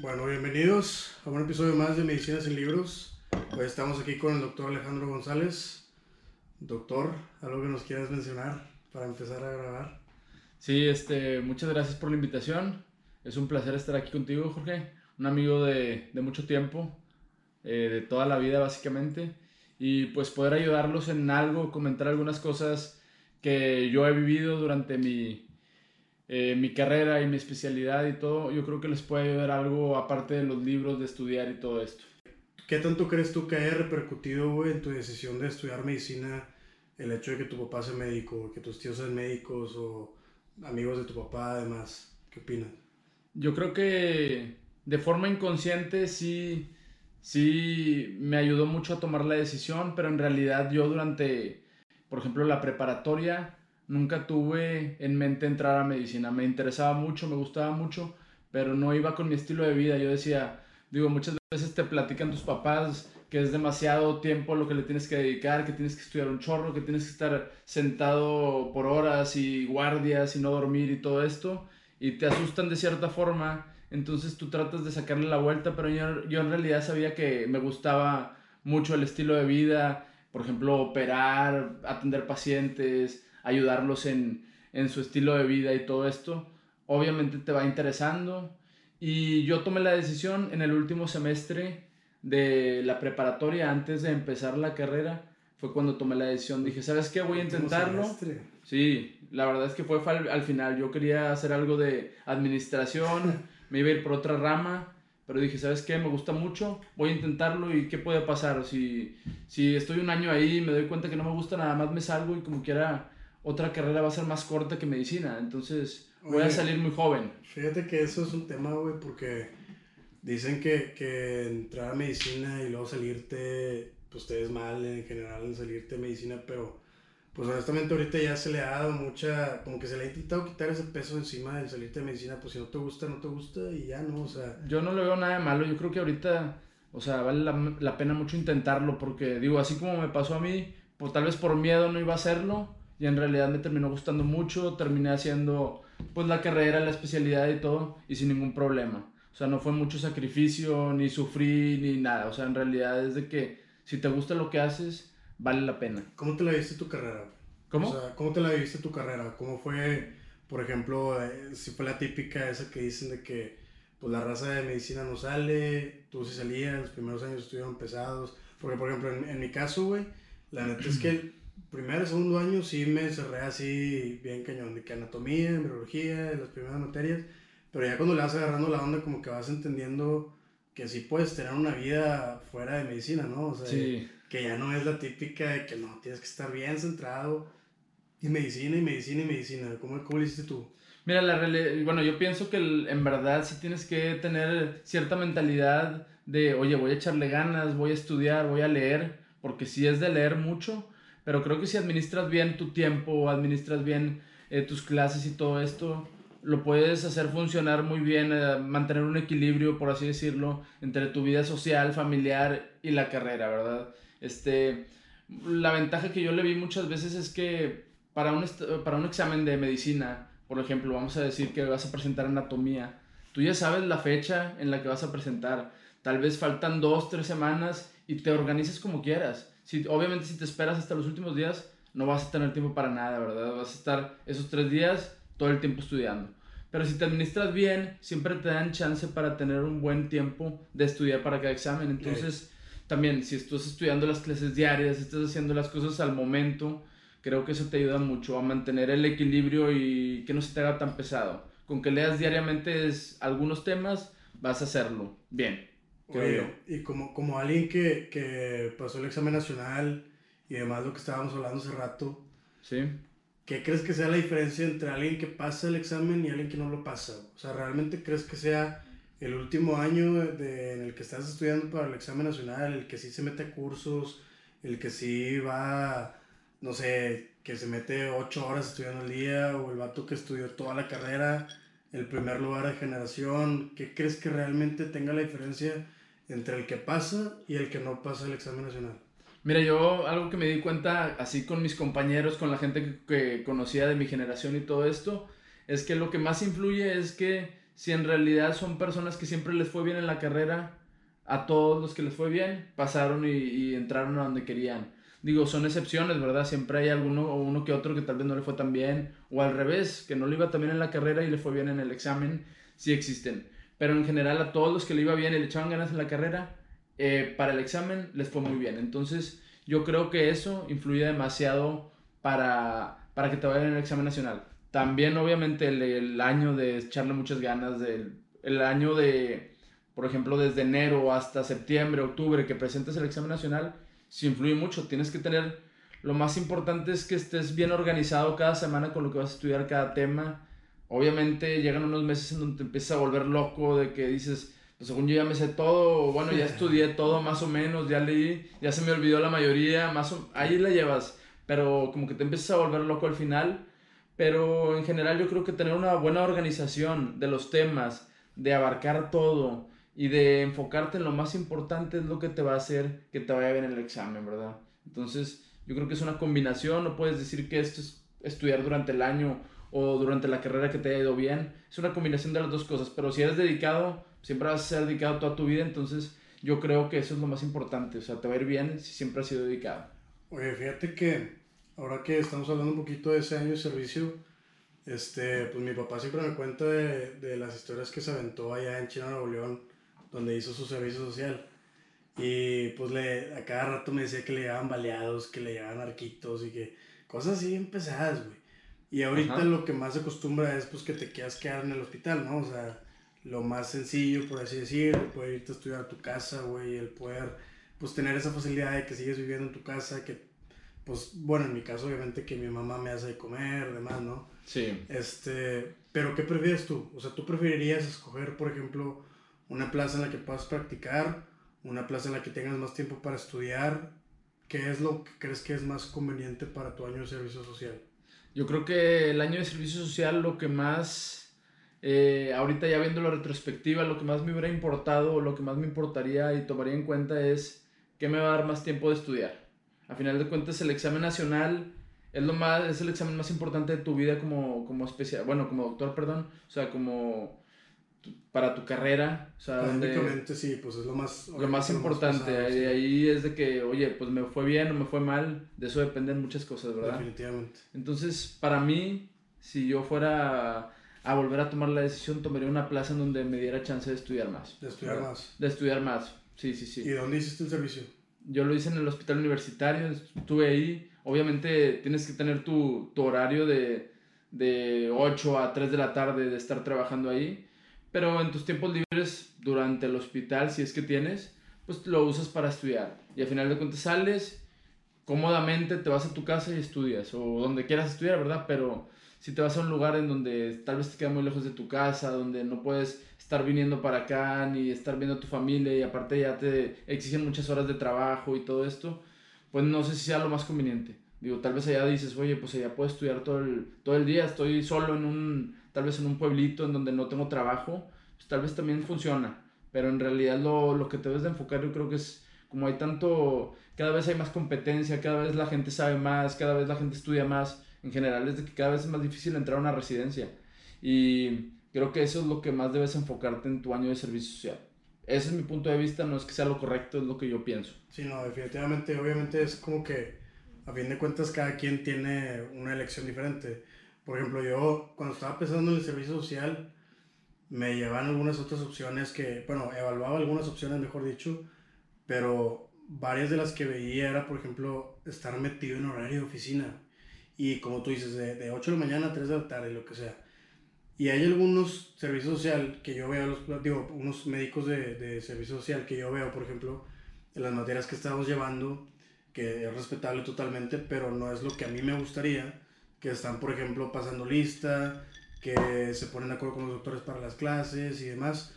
Bueno, bienvenidos a un episodio más de Medicina sin Libros. Hoy estamos aquí con el doctor Alejandro González. Doctor, ¿algo que nos quieras mencionar para empezar a grabar? Sí, este, muchas gracias por la invitación. Es un placer estar aquí contigo, Jorge. Un amigo de, de mucho tiempo, eh, de toda la vida básicamente. Y pues poder ayudarlos en algo, comentar algunas cosas que yo he vivido durante mi, eh, mi carrera y mi especialidad y todo, yo creo que les puede ayudar algo aparte de los libros, de estudiar y todo esto. ¿Qué tanto crees tú que haya repercutido, güey, en tu decisión de estudiar medicina el hecho de que tu papá sea médico, que tus tíos sean médicos o amigos de tu papá además? ¿Qué opinas? Yo creo que de forma inconsciente sí, sí me ayudó mucho a tomar la decisión, pero en realidad yo durante, por ejemplo, la preparatoria, nunca tuve en mente entrar a medicina. Me interesaba mucho, me gustaba mucho, pero no iba con mi estilo de vida. Yo decía, digo, muchas veces te platican tus papás que es demasiado tiempo lo que le tienes que dedicar, que tienes que estudiar un chorro, que tienes que estar sentado por horas y guardias y no dormir y todo esto, y te asustan de cierta forma, entonces tú tratas de sacarle la vuelta, pero yo, yo en realidad sabía que me gustaba mucho el estilo de vida, por ejemplo, operar, atender pacientes, ayudarlos en, en su estilo de vida y todo esto, obviamente te va interesando. Y yo tomé la decisión en el último semestre de la preparatoria, antes de empezar la carrera, fue cuando tomé la decisión. Dije, ¿sabes qué? Voy a intentarlo. Sí, la verdad es que fue al, al final. Yo quería hacer algo de administración, me iba a ir por otra rama, pero dije, ¿sabes qué? Me gusta mucho, voy a intentarlo y ¿qué puede pasar? Si, si estoy un año ahí y me doy cuenta que no me gusta, nada más me salgo y como quiera otra carrera va a ser más corta que medicina. Entonces voy a salir muy joven. Fíjate que eso es un tema, güey, porque dicen que, que entrar a medicina y luego salirte, pues te ves mal en general en salirte de medicina, pero pues honestamente ahorita ya se le ha dado mucha, como que se le ha intentado quitar ese peso encima del salirte de medicina, pues si no te gusta, no te gusta y ya no, o sea. Yo no le veo nada de malo, yo creo que ahorita, o sea, vale la, la pena mucho intentarlo, porque digo, así como me pasó a mí, pues tal vez por miedo no iba a hacerlo, y en realidad me terminó gustando mucho, terminé haciendo pues la carrera, la especialidad y todo y sin ningún problema. O sea, no fue mucho sacrificio, ni sufrí, ni nada. O sea, en realidad es de que si te gusta lo que haces, vale la pena. ¿Cómo te la viste tu carrera? ¿Cómo? O sea, ¿cómo te la viste tu carrera? ¿Cómo fue, por ejemplo, eh, si fue la típica esa que dicen de que pues la raza de medicina no sale, tú sí salías, los primeros años estuvieron pesados? Porque, por ejemplo, en, en mi caso, güey, la neta es que primer, segundo año sí me cerré así bien cañón, de que anatomía, embriología, las primeras materias, pero ya cuando le vas agarrando la onda como que vas entendiendo que sí puedes tener una vida fuera de medicina, ¿no? O sea, que ya no es la típica de que no, tienes que estar bien centrado y medicina y medicina y medicina. ¿Cómo, cómo lo hiciste tú? Mira, la bueno, yo pienso que en verdad sí tienes que tener cierta mentalidad de, oye, voy a echarle ganas, voy a estudiar, voy a leer, porque si es de leer mucho, pero creo que si administras bien tu tiempo, administras bien eh, tus clases y todo esto, lo puedes hacer funcionar muy bien, eh, mantener un equilibrio, por así decirlo, entre tu vida social, familiar y la carrera, ¿verdad? Este, la ventaja que yo le vi muchas veces es que para un, para un examen de medicina, por ejemplo, vamos a decir que vas a presentar anatomía, tú ya sabes la fecha en la que vas a presentar, tal vez faltan dos, tres semanas y te organizas como quieras si, obviamente si te esperas hasta los últimos días, no vas a tener tiempo para nada, ¿verdad? Vas a estar esos tres días todo el tiempo estudiando. Pero si te administras bien, siempre te dan chance para tener un buen tiempo de estudiar para cada examen. Entonces, también, si estás estudiando las clases diarias, estás haciendo las cosas al momento, creo que eso te ayuda mucho a mantener el equilibrio y que no se te haga tan pesado. Con que leas diariamente algunos temas, vas a hacerlo bien. Oye, y como, como alguien que, que, pasó el examen nacional y además lo que estábamos hablando hace rato, ¿Sí? ¿qué crees que sea la diferencia entre alguien que pasa el examen y alguien que no lo pasa? O sea, ¿realmente crees que sea el último año de, en el que estás estudiando para el examen nacional, el que sí se mete a cursos, el que sí va, no sé, que se mete ocho horas estudiando al día, o el vato que estudió toda la carrera, el primer lugar de generación, ¿qué crees que realmente tenga la diferencia? Entre el que pasa y el que no pasa el examen nacional? Mira, yo algo que me di cuenta así con mis compañeros, con la gente que, conocía de mi generación y todo esto, es que lo que más influye es que si en realidad son personas que siempre les fue bien en la carrera, a todos los que les fue bien, pasaron y, y entraron a donde querían. Digo, son excepciones, ¿verdad? Siempre hay alguno o uno que otro que tal vez no le fue tan bien, o al revés, que no le iba tan bien en la carrera y le fue bien en el examen, sí existen. Pero en general a todos los que le iba bien y le echaban ganas en la carrera, eh, para el examen les fue muy bien. Entonces, yo creo que eso influye demasiado para, para que te vaya en el examen nacional. También, obviamente, el, el año de echarle muchas ganas, del, el año de, por ejemplo, desde enero hasta septiembre, octubre, que presentes el examen nacional, sí influye mucho. Tienes que tener, lo más importante es que estés bien organizado cada semana con lo que vas a estudiar cada tema. Obviamente llegan unos meses en donde te empiezas a volver loco de que dices, pues según yo ya me sé todo, bueno, ya estudié todo más o menos, ya leí, ya se me olvidó la mayoría, más o, ahí la llevas, pero como que te empiezas a volver loco al final. Pero en general yo creo que tener una buena organización de los temas, de abarcar todo, y de enfocarte en lo más importante es lo que te va a hacer que te vaya bien en el examen, ¿verdad? Entonces, yo creo que es una combinación, no puedes decir que esto es estudiar durante el año o durante la carrera que te haya ido bien, es una combinación de las dos cosas, pero si eres dedicado, siempre vas a ser dedicado toda tu vida, entonces yo creo que eso es lo más importante, o sea, te va a ir bien si siempre has sido dedicado. Oye, fíjate que ahora que estamos hablando un poquito de ese año de servicio, este, pues mi papá siempre me cuenta de, de las historias que se aventó allá en China, Nuevo León, donde hizo su servicio social. Y pues le, a cada rato me decía que le llevaban baleados, que le llevaban arquitos y que cosas así empezadas, güey. Y ahorita lo que más se acostumbra es pues que te quedas quedar en el hospital, ¿no? O sea, lo más sencillo, por así decir, el poder irte a estudiar a tu casa, güey, el poder pues tener esa facilidad de que sigues viviendo en tu casa, que pues bueno, en mi caso obviamente que mi mamá me hace de comer, demás, ¿no? Sí. Este, pero ¿qué prefieres tú? O sea, ¿tú preferirías escoger, por ejemplo, una plaza en la que puedas practicar, una plaza en la que tengas más tiempo para estudiar. ¿Qué es lo que crees que es más conveniente para tu año de servicio social? Yo creo que el año de servicio social lo que más, eh, ahorita ya viendo la retrospectiva, lo que más me hubiera importado, lo que más me importaría y tomaría en cuenta es que me va a dar más tiempo de estudiar. A final de cuentas el examen nacional es, lo más, es el examen más importante de tu vida como, como especial, bueno, como doctor, perdón, o sea, como para tu carrera. O sea, sí, pues es lo más... Lo más importante, ahí, ahí es de que, oye, pues me fue bien o me fue mal, de eso dependen muchas cosas, ¿verdad? Definitivamente. Entonces, para mí, si yo fuera a volver a tomar la decisión, tomaría una plaza en donde me diera chance de estudiar más. De estudiar más. De estudiar más, sí, sí, sí. ¿Y dónde hiciste el servicio? Yo lo hice en el hospital universitario, estuve ahí. Obviamente tienes que tener tu, tu horario de, de 8 a 3 de la tarde de estar trabajando ahí pero en tus tiempos libres durante el hospital, si es que tienes, pues lo usas para estudiar. Y al final de cuentas sales cómodamente, te vas a tu casa y estudias, o donde quieras estudiar, ¿verdad? Pero si te vas a un lugar en donde tal vez te queda muy lejos de tu casa, donde no puedes estar viniendo para acá, ni estar viendo a tu familia, y aparte ya te exigen muchas horas de trabajo y todo esto, pues no sé si sea lo más conveniente. Digo, tal vez allá dices, oye, pues allá puedo estudiar todo el, todo el día, estoy solo en un tal vez en un pueblito en donde no tengo trabajo, pues tal vez también funciona. Pero en realidad lo, lo que te debes de enfocar yo creo que es como hay tanto, cada vez hay más competencia, cada vez la gente sabe más, cada vez la gente estudia más. En general es de que cada vez es más difícil entrar a una residencia. Y creo que eso es lo que más debes enfocarte en tu año de servicio social. Ese es mi punto de vista, no es que sea lo correcto, es lo que yo pienso. Sí, no, definitivamente, obviamente es como que a fin de cuentas cada quien tiene una elección diferente. Por ejemplo, yo cuando estaba pensando en el servicio social, me llevaban algunas otras opciones que, bueno, evaluaba algunas opciones, mejor dicho, pero varias de las que veía era, por ejemplo, estar metido en horario de oficina. Y como tú dices, de, de 8 de la mañana a 3 de la tarde, lo que sea. Y hay algunos servicios social que yo veo, los, digo, unos médicos de, de servicio social que yo veo, por ejemplo, en las materias que estamos llevando, que es respetable totalmente, pero no es lo que a mí me gustaría que están, por ejemplo, pasando lista, que se ponen de acuerdo con los doctores para las clases y demás.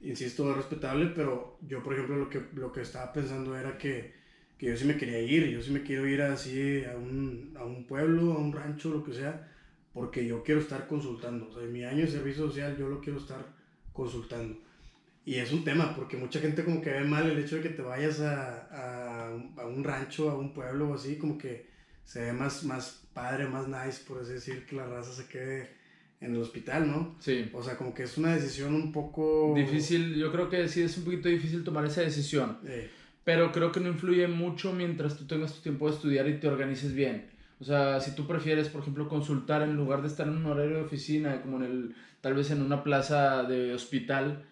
Insisto, es respetable, pero yo, por ejemplo, lo que, lo que estaba pensando era que, que yo sí me quería ir, yo sí me quiero ir así a un, a un pueblo, a un rancho, lo que sea, porque yo quiero estar consultando. O sea, en mi año de servicio social yo lo quiero estar consultando. Y es un tema, porque mucha gente como que ve mal el hecho de que te vayas a, a, a un rancho, a un pueblo o así, como que se ve más, más padre, más nice, por así decir, que la raza se quede en el hospital, ¿no? Sí. O sea, como que es una decisión un poco... Difícil, yo creo que sí es un poquito difícil tomar esa decisión. Eh, Pero creo que no influye mucho mientras tú tengas tu tiempo de estudiar y te organices bien. O sea, si tú prefieres, por ejemplo, consultar en lugar de estar en un horario de oficina, como en el, tal vez en una plaza de hospital,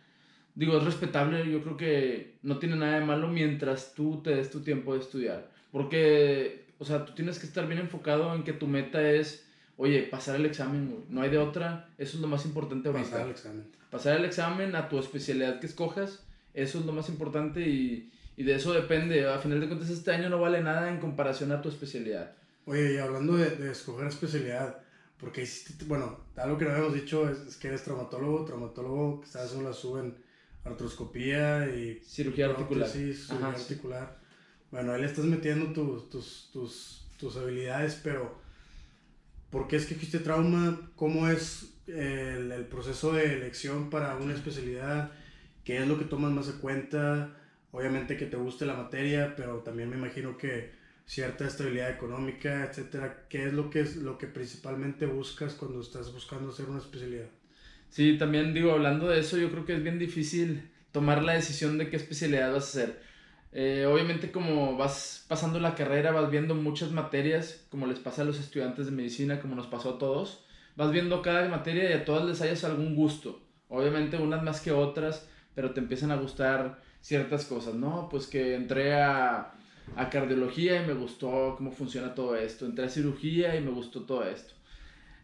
digo, es respetable, yo creo que no tiene nada de malo mientras tú te des tu tiempo de estudiar. Porque, o sea, tú tienes que estar bien enfocado en que tu meta es, oye, pasar el examen, güey. No hay de otra, eso es lo más importante ahorita. pasar el examen. pasar el examen a tu especialidad que escojas, eso es lo más importante y, y de eso depende. A final de cuentas, este año no vale nada en comparación a tu especialidad. Oye, y hablando de, de escoger especialidad, porque hiciste, bueno, algo que no habíamos dicho es, es que eres traumatólogo, traumatólogo que estás haciendo la sub en artroscopía y Cirugía articular. cirugía Ajá, sí. articular. Bueno, ahí le estás metiendo tus, tus, tus, tus habilidades, pero ¿por qué escogiste trauma? ¿Cómo es el, el proceso de elección para una especialidad? ¿Qué es lo que tomas más en cuenta? Obviamente que te guste la materia, pero también me imagino que cierta estabilidad económica, etcétera. ¿Qué es lo que es lo que principalmente buscas cuando estás buscando hacer una especialidad? Sí, también digo, hablando de eso, yo creo que es bien difícil tomar la decisión de qué especialidad vas a hacer. Eh, obviamente como vas pasando la carrera, vas viendo muchas materias, como les pasa a los estudiantes de medicina, como nos pasó a todos. Vas viendo cada materia y a todas les hayas algún gusto. Obviamente unas más que otras, pero te empiezan a gustar ciertas cosas, ¿no? Pues que entré a, a cardiología y me gustó cómo funciona todo esto. Entré a cirugía y me gustó todo esto.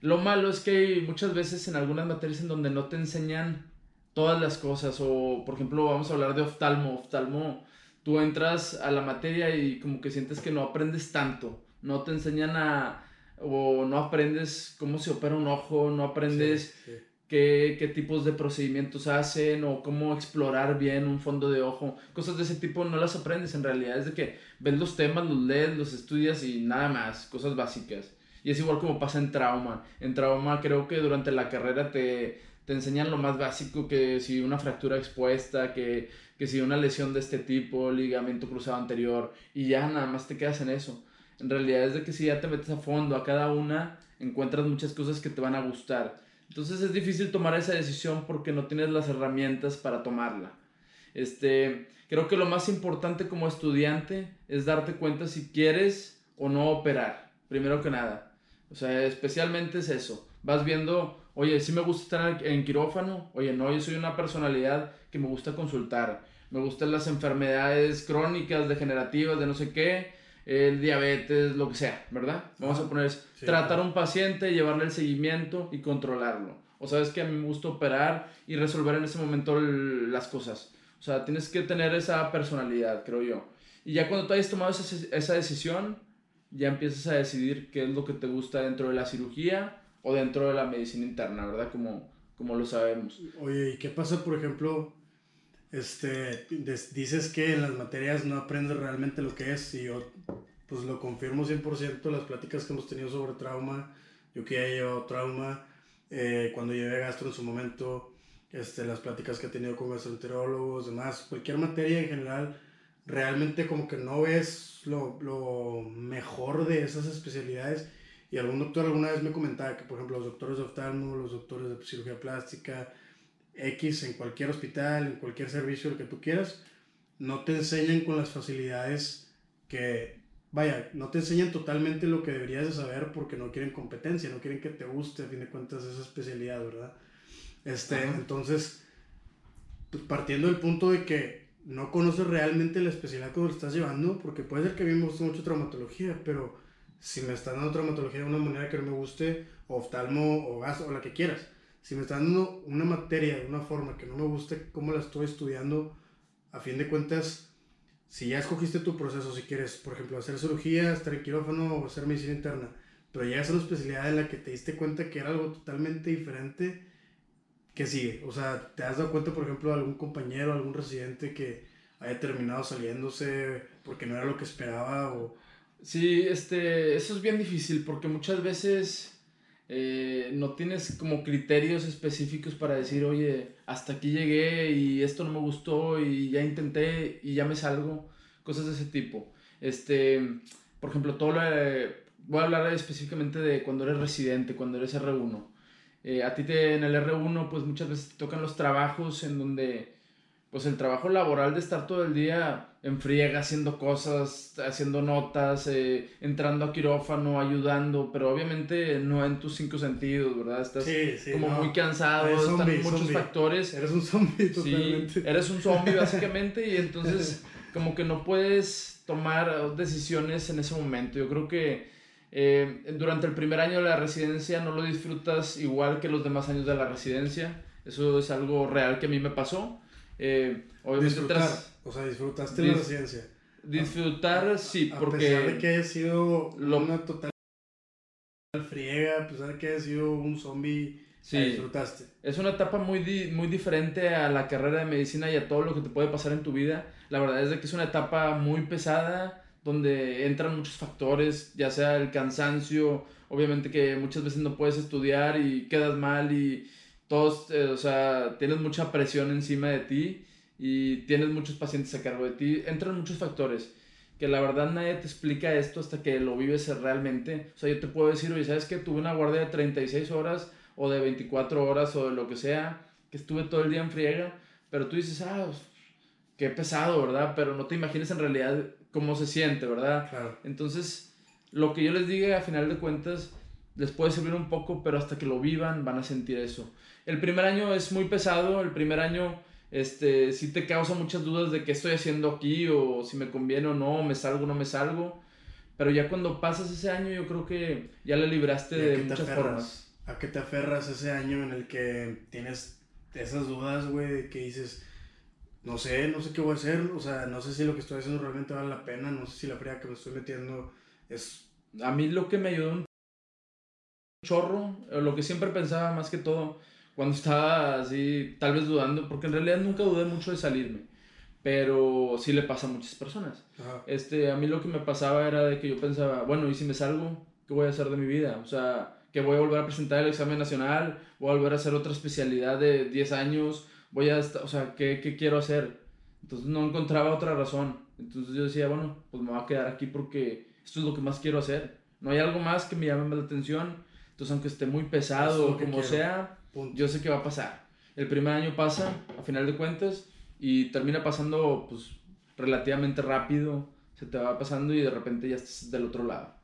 Lo malo es que hay muchas veces en algunas materias en donde no te enseñan todas las cosas. O, por ejemplo, vamos a hablar de oftalmo. Oftalmo, tú entras a la materia y como que sientes que no aprendes tanto. No te enseñan a... o no aprendes cómo se opera un ojo, no aprendes Sí, sí. qué, qué tipos de procedimientos hacen o cómo explorar bien un fondo de ojo. Cosas de ese tipo no las aprendes en realidad. Es de que ves los temas, los lees, los estudias y nada más. Cosas básicas. Y es igual como pasa en trauma. En trauma creo que durante la carrera te, te enseñan lo más básico, que si una fractura expuesta, que, que si una lesión de este tipo, ligamento cruzado anterior, y ya nada más te quedas en eso. En realidad es de que si ya te metes a fondo a cada una, encuentras muchas cosas que te van a gustar. Entonces es difícil tomar esa decisión porque no tienes las herramientas para tomarla. Este, creo que lo más importante como estudiante es darte cuenta si quieres o no operar, primero que nada. O sea, especialmente es eso. Vas viendo, oye, sí me gusta estar en quirófano, oye, no, yo soy una personalidad que me gusta consultar. Me gustan las enfermedades crónicas, degenerativas, de no sé qué, el diabetes, lo que sea, ¿verdad? Vamos a poner. Sí, tratar a un paciente, llevarle el seguimiento y controlarlo. O sabes que a mí me gusta operar y resolver en ese momento el- las cosas. O sea, tienes que tener esa personalidad, creo yo. Y ya cuando tú hayas tomado esa, esa decisión, ya empiezas a decidir qué es lo que te gusta dentro de la cirugía o dentro de la medicina interna, ¿verdad? Como, como lo sabemos. Oye, ¿y qué pasa, por ejemplo? Este, dices que en las materias no aprendes realmente lo que es y yo pues lo confirmo 100% las pláticas que hemos tenido sobre trauma, yo que ya he llevado trauma, eh, cuando llevé gastro en su momento, este, las pláticas que he tenido con gastroenterólogos, demás, cualquier materia en general, realmente como que no ves lo, lo mejor de esas especialidades y algún doctor alguna vez me comentaba que por ejemplo los doctores de oftalmo, los doctores de cirugía plástica, X en cualquier hospital, en cualquier servicio, el que tú quieras, no te enseñan con las facilidades que, vaya, no te enseñan totalmente lo que deberías de saber porque no quieren competencia, no quieren que te guste a fin de cuentas esa especialidad, ¿verdad? Este, Ajá. entonces, pues, partiendo del punto de que no conoces realmente la especialidad que lo estás llevando, porque puede ser que a mí me guste mucho traumatología, pero si me están dando traumatología de una manera que no me guste, oftalmo o gas o la que quieras, si me están dando una materia de una forma que no me guste cómo la estoy estudiando, a fin de cuentas, si ya escogiste tu proceso, si quieres, por ejemplo, hacer cirugía, estar en quirófano o hacer medicina interna, pero llegas a una especialidad en la que te diste cuenta que era algo totalmente diferente, ¿qué sigue? O sea, ¿te has dado cuenta, por ejemplo, de algún compañero, algún residente que haya terminado saliéndose porque no era lo que esperaba o... Sí, este, eso es bien difícil porque muchas veces eh, no tienes como criterios específicos para decir, oye, hasta aquí llegué y esto no me gustó y ya intenté y ya me salgo, cosas de ese tipo. Este, por ejemplo, todo lo de- voy a hablar específicamente de cuando eres residente, cuando eres R1. Eh, a ti te, en el R1 pues muchas veces te tocan los trabajos en donde pues el trabajo laboral de estar todo el día en friega haciendo cosas, haciendo notas, eh, entrando a quirófano, ayudando, pero obviamente no en tus cinco sentidos, ¿verdad? Estás como muy cansado, están muchos factores. Eres un zombie totalmente. Sí, eres un zombie básicamente y entonces como que no puedes tomar decisiones en ese momento. Yo creo que eh, durante el primer año de la residencia no lo disfrutas igual que los demás años de la residencia. Eso es algo real que a mí me pasó. Eh, obviamente Disfrutar. O sea, disfrutaste la residencia. Disfrutar, sí, porque... A pesar de que haya sido una total friega, a pesar de que haya sido un zombie, sí. disfrutaste. Es una etapa muy, muy diferente a la carrera de medicina y a todo lo que te puede pasar en tu vida. La verdad es de que es una etapa muy pesada, donde entran muchos factores, ya sea el cansancio, obviamente que muchas veces no puedes estudiar y quedas mal y todos, eh, o sea, tienes mucha presión encima de ti y tienes muchos pacientes a cargo de ti, entran muchos factores que la verdad nadie te explica esto hasta que lo vives realmente. O sea, yo te puedo decir, oye, ¿sabes que Tuve una guardia de 36 horas o de 24 horas o de lo que sea, que estuve todo el día en friega, pero tú dices, ah, pues, qué pesado, ¿verdad? Pero no te imaginas en realidad cómo se siente, ¿verdad? Claro. Entonces, lo que yo les diga a final de cuentas les puede servir un poco, pero hasta que lo vivan van a sentir eso. El primer año es muy pesado, el primer año este, sí te causa muchas dudas de qué estoy haciendo aquí o si me conviene o no, me salgo o no me salgo. Pero ya cuando pasas ese año yo creo que ya le libraste de muchas formas. ¿A qué te aferras ese año en el que tienes esas dudas, güey, que dices, no sé, no sé qué voy a hacer, o sea, no sé si lo que estoy haciendo realmente vale la pena, no sé si la fría que me estoy metiendo es... A mí lo que me ayudó un chorro, lo que siempre pensaba más que todo, cuando estaba así, tal vez dudando, porque en realidad nunca dudé mucho de salirme, pero sí le pasa a muchas personas. Este, a mí lo que me pasaba era de que yo pensaba, bueno, ¿y si me salgo? ¿Qué voy a hacer de mi vida? O sea, que voy a volver a presentar el examen nacional, voy a volver a hacer otra especialidad de 10 años, voy a, o sea, ¿qué, ¿qué quiero hacer? Entonces no encontraba otra razón. Entonces yo decía, bueno, pues me voy a quedar aquí porque esto es lo que más quiero hacer. No hay algo más que me llame la atención. Entonces, aunque esté muy pesado o como sea, yo sé que va a pasar. El primer año pasa, a final de cuentas, y termina pasando pues relativamente rápido, se te va pasando y de repente ya estás del otro lado.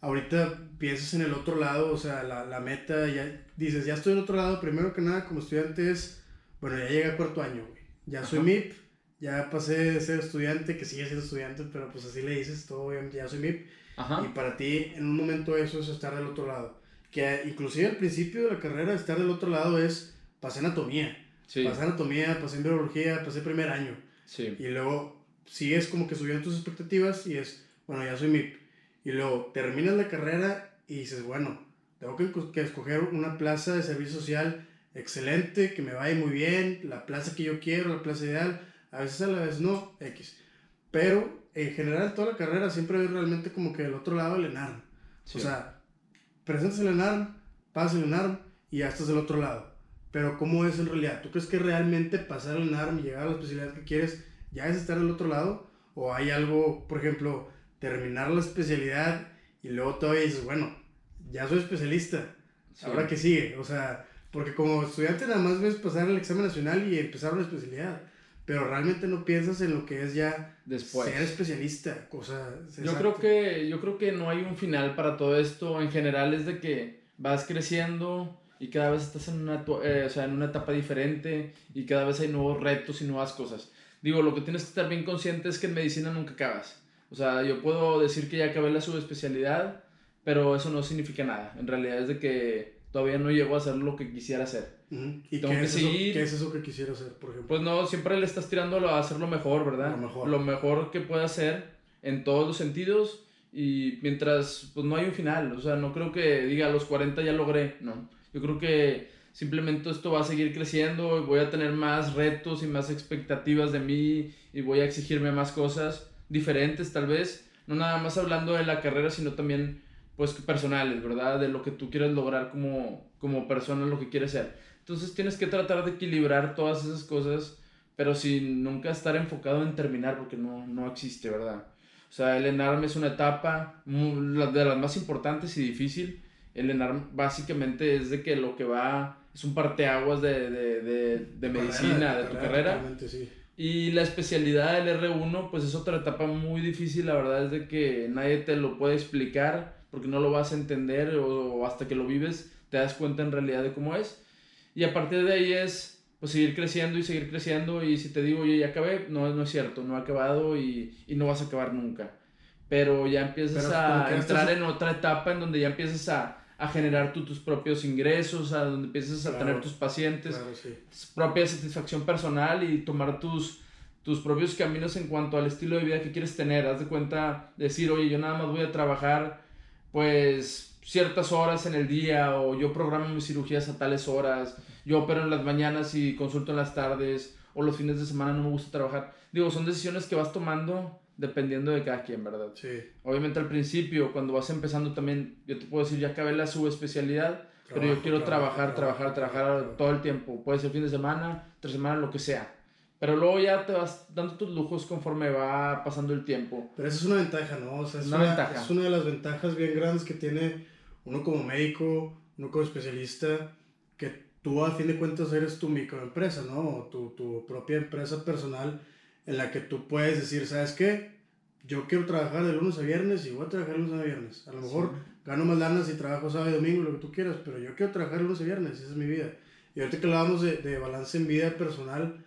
Ahorita piensas en el otro lado, o sea, la, la meta, ya dices, ya estoy del otro lado, primero que nada como estudiante es, bueno, ya llegué a cuarto año, güey. Ya soy MIP, ya pasé de ser estudiante, que sigue siendo estudiante, pero pues así le dices, todo ya soy MIP. Y para ti, en un momento eso es estar del otro lado que inclusive al principio de la carrera estar del otro lado es pasé anatomía, sí. pasé anatomía, pasé en biología, pasé primer año. Sí. Y luego sigues como que subiendo tus expectativas y es, bueno, ya soy MIP. Y luego terminas la carrera y dices, bueno, tengo que, que escoger una plaza de servicio social excelente, que me vaya muy bien, la plaza que yo quiero, la plaza ideal, a veces a la vez no, X. Pero en general toda la carrera siempre es realmente como que del otro lado del ENARM. O sea, presentas el ENARM, pasas el ENARM y ya estás del otro lado. Pero ¿cómo es en realidad? ¿Tú crees que realmente pasar el ENARM y llegar a la especialidad que quieres ya es estar del otro lado? ¿O hay algo, por ejemplo, terminar la especialidad y luego todavía dices, bueno, ya soy especialista, ahora que sigue? O sea, porque como estudiante nada más ves pasar el examen nacional y empezar una especialidad pero realmente no piensas en lo que es ya Después. ser especialista. Cosa, yo, creo que, yo creo que no hay un final para todo esto. En general es de que vas creciendo y cada vez estás en una, eh, o sea, en una etapa diferente y cada vez hay nuevos retos y nuevas cosas. Digo, lo que tienes que estar bien consciente es que en medicina nunca acabas. O sea, yo puedo decir que ya acabé la subespecialidad, pero eso no significa nada. En realidad es de que todavía no llego a hacer lo que quisiera hacer. ¿Y qué, es eso, qué, es eso, que quisiera hacer, por ejemplo? Pues no, siempre le estás tirando a hacer lo mejor, ¿verdad? Lo mejor. Lo mejor que pueda hacer en todos los sentidos y mientras, pues no hay un final. O sea, no creo que diga a los 40 ya logré, no. Yo creo que simplemente esto va a seguir creciendo y voy a tener más retos y más expectativas de mí y voy a exigirme más cosas diferentes tal vez. No nada más hablando de la carrera, sino también pues personales, ¿verdad? De lo que tú quieres lograr como, como persona, lo que quieres ser. Entonces tienes que tratar de equilibrar todas esas cosas, pero sin nunca estar enfocado en terminar, porque no, no existe, ¿verdad? O sea, el ENARM es una etapa de las más importantes y difícil. El ENARM básicamente es de que lo que va es un parteaguas de, de, de, de medicina, de tu carrera. Sí. Y la especialidad del R1, pues es otra etapa muy difícil, la verdad es de que nadie te lo puede explicar porque no lo vas a entender o, hasta que lo vives te das cuenta en realidad de cómo es. Y a partir de ahí es pues seguir creciendo y seguir creciendo y si te digo, oye, ya acabé, no, no es cierto, no ha acabado y, y no vas a acabar nunca. Pero ya empiezas a entrar en otra etapa en donde ya empiezas a, a generar tú tus propios ingresos, a donde empiezas a tener tus pacientes, propia satisfacción personal y tomar tus, tus propios caminos en cuanto al estilo de vida que quieres tener. Haz de cuenta, decir, oye, yo nada más voy a trabajar pues ciertas horas en el día o yo programo mis cirugías a tales horas, yo opero en las mañanas y consulto en las tardes o los fines de semana no me gusta trabajar. Digo, son decisiones que vas tomando dependiendo de cada quien, ¿verdad? Sí. Obviamente al principio, cuando vas empezando también, yo te puedo decir, ya acabé la subespecialidad, pero yo quiero trabajar, trabajar, trabajar todo el tiempo. Puede ser fin de semana, tres semanas, lo que sea. Pero luego ya te vas dando tus lujos conforme va pasando el tiempo. Pero esa es una ventaja, ¿no? O sea, es, una, es una de las ventajas bien grandes que tiene uno como médico, uno como especialista, que tú a fin de cuentas eres tu microempresa, ¿no? Tu, tu propia empresa personal en la que tú puedes decir, ¿sabes qué? Yo quiero trabajar de lunes a viernes y voy a trabajar de lunes a viernes. A lo mejor gano más lana si trabajo sábado y domingo, lo que tú quieras, pero yo quiero trabajar de lunes a viernes, esa es mi vida. Y ahorita que hablábamos de, de balance en vida personal,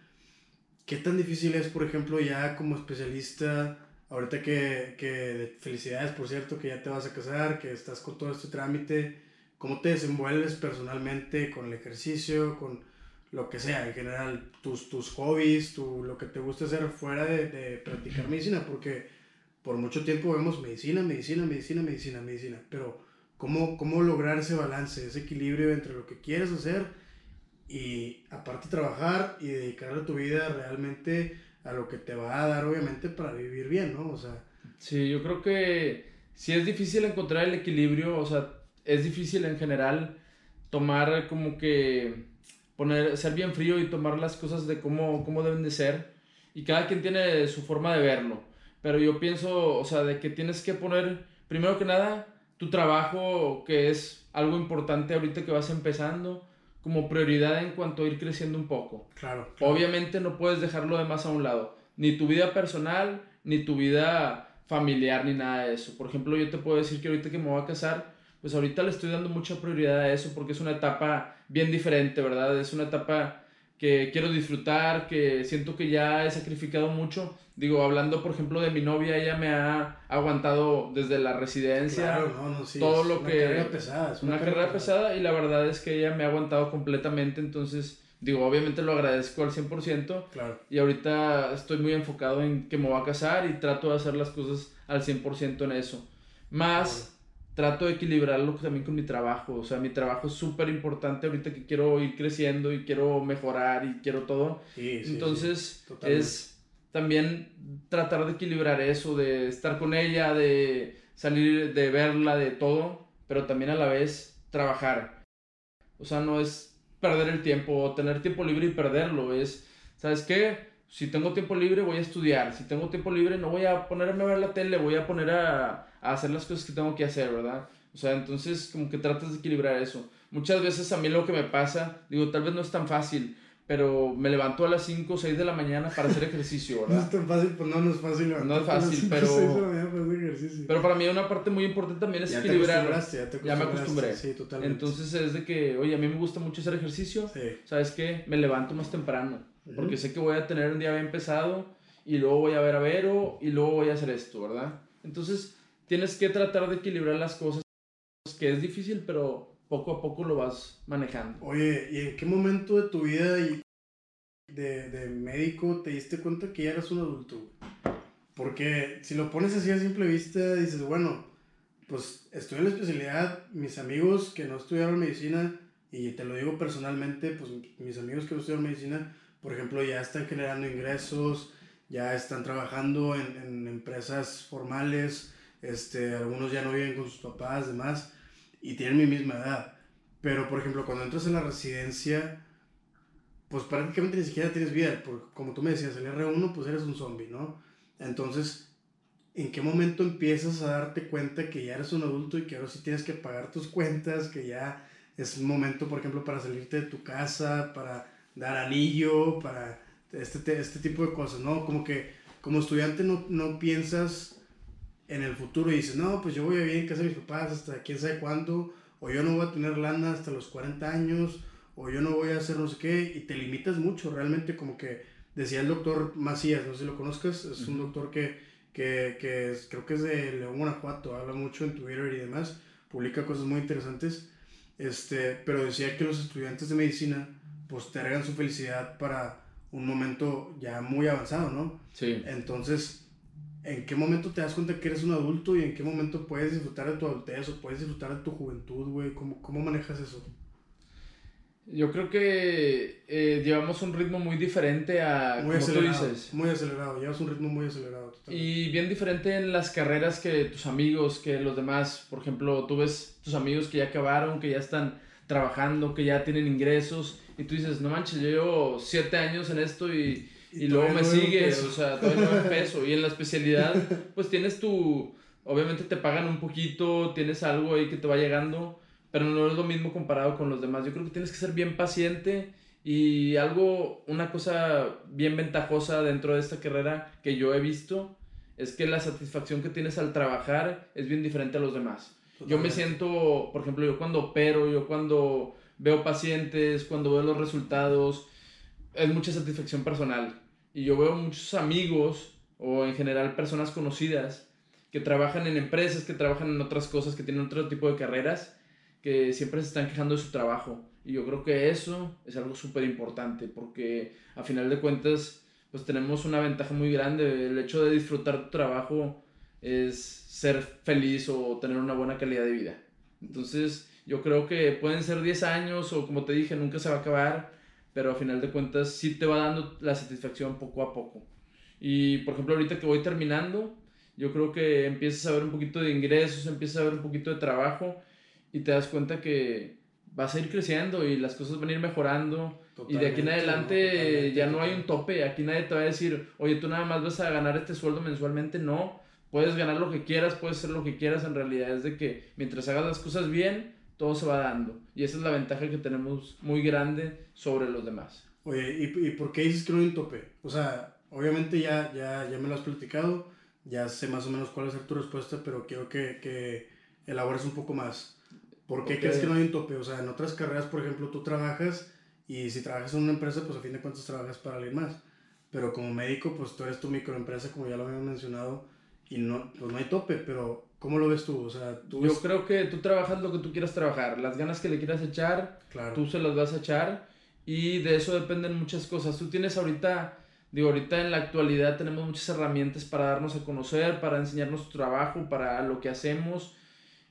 ¿qué tan difícil es, por ejemplo, ya como especialista, ahorita que, que felicidades, por cierto, que ya te vas a casar, que estás con todo este trámite, ¿cómo te desenvuelves personalmente con el ejercicio, con lo que sea, en general, tus, tus hobbies, tu, lo que te gusta hacer fuera de, de practicar medicina, porque por mucho tiempo vemos medicina, medicina, medicina, medicina, medicina, pero ¿cómo, cómo lograr ese balance, ese equilibrio entre lo que quieres hacer y aparte trabajar y dedicarle tu vida realmente a lo que te va a dar, obviamente, para vivir bien, ¿no? O sea... Sí, yo creo que si es difícil encontrar el equilibrio, o sea, es difícil en general tomar como que poner, ser bien frío y tomar las cosas de cómo, cómo deben de ser. Y cada quien tiene su forma de verlo. Pero yo pienso, o sea, de que tienes que poner, primero que nada, tu trabajo, que es algo importante ahorita que vas empezando, como prioridad en cuanto a ir creciendo un poco. Claro, Obviamente no puedes dejarlo de más a un lado. Ni tu vida personal, ni tu vida familiar, ni nada de eso. Por ejemplo, yo te puedo decir que ahorita que me voy a casar, pues ahorita le estoy dando mucha prioridad a eso porque es una etapa bien diferente, ¿verdad? Es una etapa que quiero disfrutar, que siento que ya he sacrificado mucho. Digo, hablando por ejemplo de mi novia, ella me ha aguantado desde la residencia, todo lo una que... Carrera pesada, es una, carrera pesada. y la verdad es que ella me ha aguantado completamente, entonces digo, obviamente lo agradezco al 100%. Claro. Y ahorita estoy muy enfocado en que me voy a casar y trato de hacer las cosas al 100% en eso. Más trato de equilibrarlo también con mi trabajo. O sea, mi trabajo es súper importante ahorita que quiero ir creciendo y quiero mejorar y quiero todo. Entonces, es también tratar de equilibrar eso, de estar con ella, de salir, de verla, de todo, pero también a la vez trabajar. O sea, no es perder el tiempo o tener tiempo libre y perderlo. Es, ¿sabes qué? Si tengo tiempo libre voy a estudiar. Si tengo tiempo libre no voy a ponerme a ver la tele, voy a poner a, a hacer las cosas que tengo que hacer, ¿verdad? O sea, entonces como que tratas de equilibrar eso. Muchas veces a mí lo que me pasa, digo, tal vez no es tan fácil, pero me levanto a las 5 o 6 de la mañana para hacer ejercicio, ¿verdad? No es tan fácil, pues no, no es fácil. No es fácil, pero... Pero para mí una parte muy importante también es equilibrar. ya, te ya me acostumbré. Sí, totalmente. Entonces es de que, oye, a mí me gusta mucho hacer ejercicio. Sí. ¿Sabes qué? Me levanto más temprano. Porque sé que voy a tener un día bien pesado y luego voy a ver a Vero y luego voy a hacer esto, ¿verdad? Entonces tienes que tratar de equilibrar las cosas, que es difícil, pero poco a poco lo vas manejando. Oye, ¿y en qué momento de tu vida y de, de médico te diste cuenta que ya eras un adulto? Porque si lo pones así a simple vista, dices, bueno, pues en la especialidad, mis amigos que no estudiaron medicina, y te lo digo personalmente, pues mis amigos que no estudiaron medicina, por ejemplo, ya están generando ingresos, ya están trabajando en, en empresas formales, este, algunos ya no viven con sus papás, demás, y tienen mi misma edad. Pero, por ejemplo, cuando entras en la residencia, pues prácticamente ni siquiera tienes vida, porque como tú me decías, el R1, pues eres un zombie, ¿no? Entonces, ¿en qué momento empiezas a darte cuenta que ya eres un adulto y que ahora sí tienes que pagar tus cuentas, que ya es un momento, por ejemplo, para salirte de tu casa, para dar anillo, para este, este tipo de cosas, ¿no? Como que como estudiante no, no piensas en el futuro y dices, no, pues yo voy a vivir en casa de mis papás hasta quién sabe cuándo, o yo no voy a tener lana hasta los 40 años, o yo no voy a hacer no sé qué, y te limitas mucho, realmente como que decía el doctor Macías, no sé si lo conozcas, es un doctor que, que, que creo que es de León, Guanajuato, habla mucho en Twitter y demás, publica cosas muy interesantes, este, pero decía que los estudiantes de medicina postergan su felicidad para un momento ya muy avanzado, ¿no? Sí. Entonces, ¿en qué momento te das cuenta que eres un adulto y en qué momento puedes disfrutar de tu adultez o puedes disfrutar de tu juventud, güey? ¿Cómo, ¿Cómo manejas eso? Yo creo que eh, llevamos un ritmo muy diferente a, muy acelerado, dices. Muy acelerado, llevas un ritmo muy acelerado. Y bien diferente en las carreras que tus amigos, que los demás. Por ejemplo, tú ves tus amigos que ya acabaron, que ya están trabajando, que ya tienen ingresos. Y tú dices, no manches, yo llevo siete años en esto y, y, luego me sigue, o sea, todavía no peso. Y en la especialidad, pues tienes tu, obviamente te pagan un poquito, tienes algo ahí que te va llegando pero no es lo mismo comparado con los demás. Yo creo que tienes que ser bien paciente y algo, una cosa bien ventajosa dentro de esta carrera que yo he visto es que la satisfacción que tienes al trabajar es bien diferente a los demás. Yo me siento, por ejemplo, yo cuando opero, yo cuando veo pacientes, cuando veo los resultados, es mucha satisfacción personal. Y yo veo muchos amigos o en general personas conocidas que trabajan en empresas, que trabajan en otras cosas, que tienen otro tipo de carreras que siempre se están quejando de su trabajo. Y yo creo que eso es algo súper importante porque a final de cuentas pues tenemos una ventaja muy grande. El hecho de disfrutar tu trabajo es ser feliz o tener una buena calidad de vida. Entonces yo creo que pueden ser 10 años o como te dije, nunca se va a acabar, pero a final de cuentas sí te va dando la satisfacción poco a poco. Y por ejemplo ahorita que voy terminando, yo creo que empiezas a ver un poquito de ingresos, empiezas a ver un poquito de trabajo y te das cuenta que vas a ir creciendo y las cosas van a ir mejorando. y de aquí en adelante ya no hay un tope. Aquí nadie te va a decir, oye, tú nada más vas a ganar este sueldo mensualmente. No, puedes ganar lo que quieras, puedes hacer lo que quieras. En realidad es de que mientras hagas las cosas bien, todo se va dando. Y esa es la ventaja que tenemos muy grande sobre los demás. Oye, ¿y, y por qué dices que no hay un tope? O sea, obviamente ya, ya, ya me lo has platicado, ya sé más o menos cuál es tu respuesta, pero quiero que, que elabores un poco más. ¿Por qué crees que no hay un tope? O sea, en otras carreras, por ejemplo, tú trabajas y si trabajas en una empresa, pues a fin de cuentas trabajas para alguien más. Pero como médico, pues tú eres tu microempresa, como ya lo habíamos mencionado, y no, pues no hay tope, pero ¿cómo lo ves tú? O sea, tú Yo creo que tú trabajas lo que tú quieras trabajar. Las ganas que le quieras echar, claro. tú se las vas a echar. Y de eso dependen muchas cosas. Tú tienes ahorita, digo, ahorita en la actualidad tenemos muchas herramientas para darnos a conocer, para enseñarnos tu trabajo, para lo que hacemos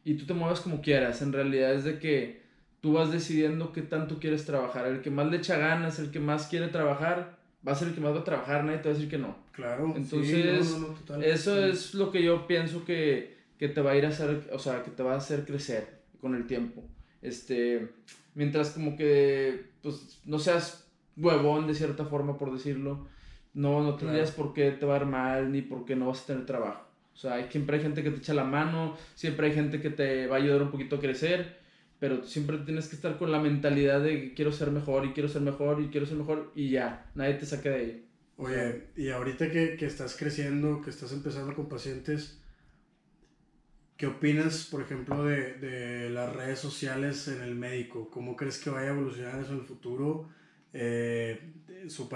y tú te mueves como quieras. En realidad es de que tú vas decidiendo qué tanto quieres trabajar. El que más le echa ganas, el que más quiere trabajar, va a ser el que más va a trabajar, nadie te va a decir que no. Claro. Entonces, eso es lo que yo pienso que, que, te va a ir a hacer, o sea, que te va a hacer crecer con el tiempo. Este, mientras como que, pues, no seas huevón de cierta forma, por decirlo, no, no tendrías por qué te va a ir mal, ni por qué no vas a tener trabajo. O sea, siempre hay gente que te echa la mano, siempre hay gente que te va a ayudar un poquito a crecer, pero siempre tienes que estar con la mentalidad de quiero ser mejor y quiero ser mejor y quiero ser mejor y ya, nadie te saca de ahí. Oye, y ahorita que, que estás creciendo, que estás empezando con pacientes, ¿qué opinas, por ejemplo, de, de, las redes sociales en el médico? ¿Cómo crees que vaya a evolucionar eso en el futuro? Eh,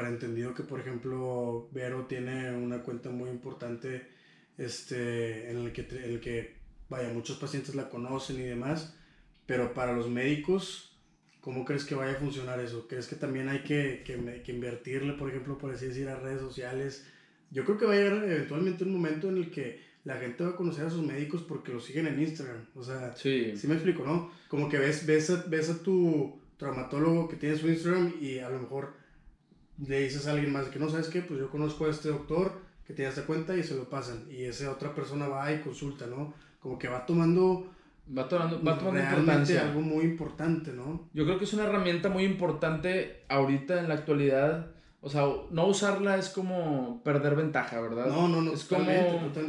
entendido que, por ejemplo, Vero tiene una cuenta muy importante este, en el que, el que, vaya, muchos pacientes la conocen y demás, pero para los médicos, ¿cómo crees que vaya a funcionar eso? ¿Crees que también hay que, que, que invertirle, por ejemplo, por así decir, a redes sociales? Yo creo que va a llegar eventualmente un momento en el que la gente va a conocer a sus médicos porque los siguen en Instagram. O sea, sí, sí me explico, ¿no? Como que ves, ves, a, ves a tu traumatólogo que tiene su Instagram y a lo mejor le dices a alguien más que no sabes qué, pues yo conozco a este doctor que te das cuenta y se lo pasan. Y esa otra persona va y consulta, ¿no? Como que va tomando... Va tomando, va tomando importancia. algo muy importante, ¿no? Yo creo que es una herramienta muy importante ahorita en la actualidad. O sea, no usarla es como perder ventaja, ¿verdad? No, no, no. Es como...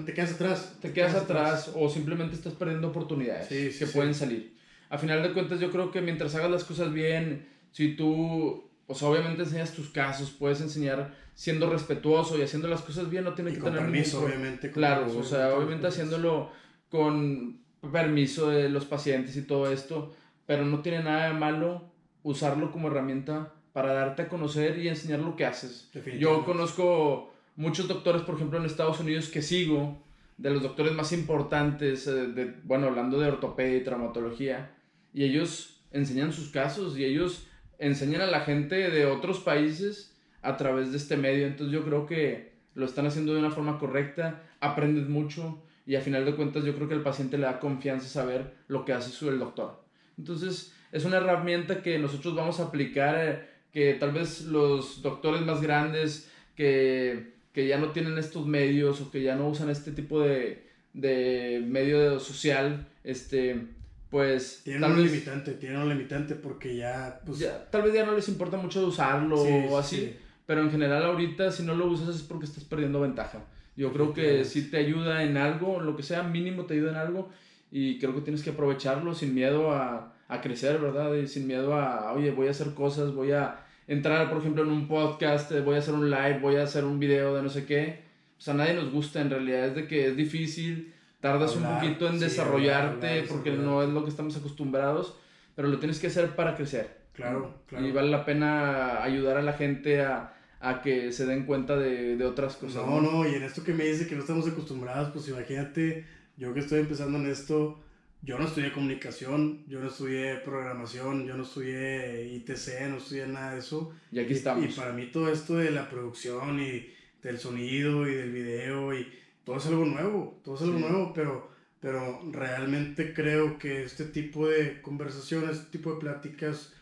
Te quedas atrás. Te quedas, atrás, o simplemente estás perdiendo oportunidades que pueden salir. a final de cuentas yo creo que mientras hagas las cosas bien, si tú, o sea, obviamente enseñas tus casos, puedes enseñar siendo respetuoso y haciendo las cosas bien, no tiene que tener permiso, obviamente. claro, o sea, obviamente haciéndolo con permiso de los pacientes y todo esto, pero no tiene nada de malo usarlo como herramienta para darte a conocer y enseñar lo que haces. Yo conozco muchos doctores, por ejemplo, en Estados Unidos que sigo, de los doctores más importantes, eh, de, bueno, hablando de ortopedia y traumatología, y ellos enseñan sus casos y ellos enseñan a la gente de otros países a través de este medio. Entonces yo creo que lo están haciendo de una forma correcta, aprendes mucho y a final de cuentas yo creo que el paciente le da confianza saber lo que hace su, el doctor. Entonces es una herramienta que nosotros vamos a aplicar, eh, que tal vez los doctores más grandes que, que ya no tienen estos medios o que ya no usan este tipo de, de medio social, este, pues... Tienen un limitante, tienen un limitante porque ya, pues... tal vez ya no les importa mucho usarlo o así, pero en general ahorita si no lo usas es porque estás perdiendo ventaja. Yo creo que si te ayuda en algo, lo que sea, mínimo te ayuda en algo y creo que tienes que aprovecharlo sin miedo a, a crecer, ¿verdad? Y sin miedo a, oye, voy a hacer cosas, voy a entrar, por ejemplo, en un podcast, voy a hacer un live, voy a hacer un video de no sé qué. O sea, a nadie nos gusta en realidad, es de que es difícil tardas un poquito en desarrollarte porque no es lo que estamos acostumbrados, pero lo tienes que hacer para crecer. Claro, claro. Y vale la pena ayudar a la gente a, a que se den cuenta de, de otras cosas. No, no, y en esto que me dice que no estamos acostumbrados, pues imagínate, yo que estoy empezando en esto, yo no estudié comunicación, yo no estudié programación, yo no estudié ITC, no estudié nada de eso. Y aquí estamos. Y para mí todo esto de la producción y del sonido y del video y todo es algo nuevo, todo es algo nuevo, pero, pero realmente creo que este tipo de conversaciones, este tipo de pláticas,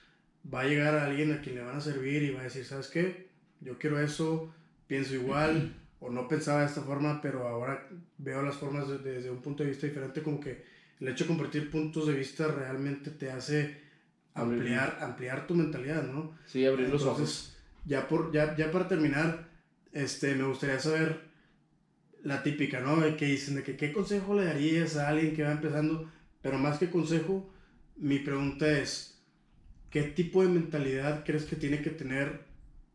va a llegar a alguien a quien le van a servir y va a decir, ¿sabes qué? Yo quiero eso, pienso igual, o no pensaba de esta forma, pero ahora veo las formas desde un punto de vista diferente, como que el hecho de compartir puntos de vista realmente te hace ampliar, ampliar tu mentalidad, ¿no? Sí, abrir los ojos. Ya, por, ya, ya para terminar, este, me gustaría saber la típica, ¿no? Que dicen de que qué consejo le darías a alguien que va empezando, pero más que consejo, mi pregunta es, ¿qué tipo de mentalidad crees que tiene que tener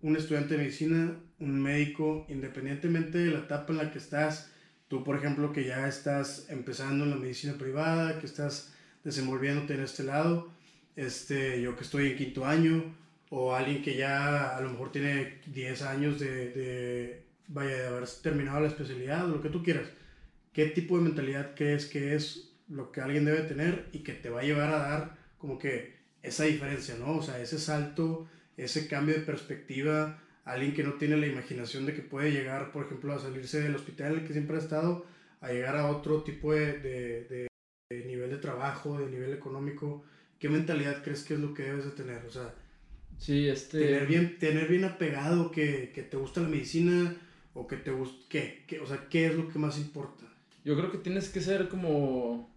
un estudiante de medicina, un médico, independientemente de la etapa en la que estás? Tú, por ejemplo, que ya estás empezando en la medicina privada, que estás desenvolviéndote en este lado, este, yo que estoy en quinto año, o alguien que ya a lo mejor tiene 10 años de vaya, de haber terminado la especialidad, lo que tú quieras, ¿qué tipo de mentalidad crees que es lo que alguien debe tener y que te va a llevar a dar como que esa diferencia, ¿no? O sea, ese salto, ese cambio de perspectiva, alguien que no tiene la imaginación de que puede llegar, por ejemplo, a salirse del hospital que siempre ha estado, a llegar a otro tipo de, de, de, nivel de trabajo, de nivel económico, ¿qué mentalidad crees que es lo que debes de tener? O sea, sí, este... tener, bien, tener bien apegado que, que te gusta la medicina, o que te gusta, ¿qué? ¿qué? O sea, ¿qué es lo que más importa? Yo creo que tienes que ser como,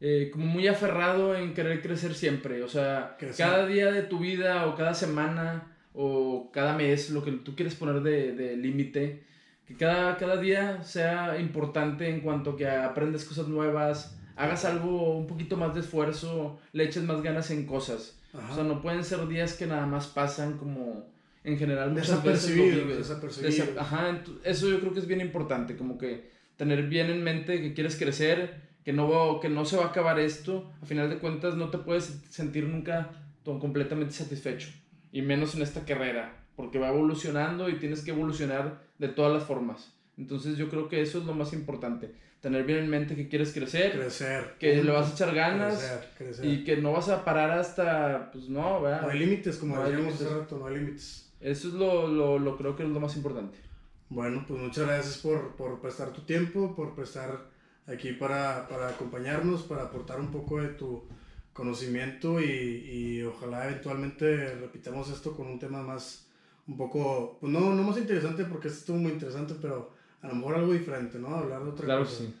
eh, como muy aferrado en querer crecer siempre, o sea, cada día de tu vida o cada semana o cada mes, lo que tú quieres poner de, de límite, que cada, cada día sea importante en cuanto que aprendes cosas nuevas, hagas algo, un poquito más de esfuerzo, le eches más ganas en cosas. O sea, no pueden ser días que nada más pasan como en general desapercibido, desapercibido. ajá, eso yo creo que es bien importante, como que tener bien en mente que quieres crecer, que no, que no se va a acabar esto, a final de cuentas no te puedes sentir nunca completamente satisfecho, y menos en esta carrera, porque va evolucionando y tienes que evolucionar de todas las formas. Entonces yo creo que eso es lo más importante, tener bien en mente que quieres crecer, crecer que le vas a echar ganas y que no vas a parar hasta, pues no, ¿verdad? No hay límites, como no decíamos hace rato, no hay límites. Eso es lo, lo, lo, creo que es lo más importante. Bueno, pues muchas gracias por, por prestar tu tiempo, por prestar aquí para, para, acompañarnos, para aportar un poco de tu conocimiento y, y, ojalá eventualmente repitamos esto con un tema más, un poco, pues no, no más interesante porque esto estuvo muy interesante, pero a lo mejor algo diferente, ¿no? Hablar de otra claro cosa. Claro, sí.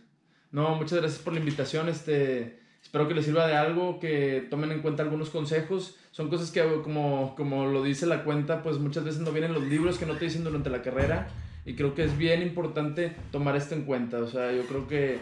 No, muchas gracias por la invitación, este, espero que les sirva de algo, que tomen en cuenta algunos consejos son cosas que, como, como lo dice la cuenta, pues muchas veces no vienen los libros que no te dicen durante la carrera. Y creo que es bien importante tomar esto en cuenta. O sea, yo creo que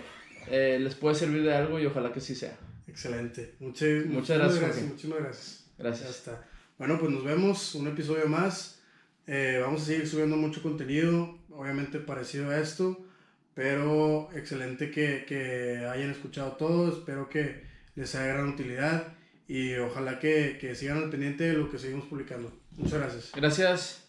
eh, les puede servir de algo y ojalá que sí sea. Excelente. Muchas, muchas, gracias. Muchísimas gracias. Gracias. Bueno, pues nos vemos. Un episodio más. Eh, vamos a seguir subiendo mucho contenido, obviamente parecido a esto, pero excelente que, que hayan escuchado todo. Espero que les haya gran utilidad y ojalá que, que sigan al pendiente de lo que seguimos publicando. Muchas gracias. Gracias.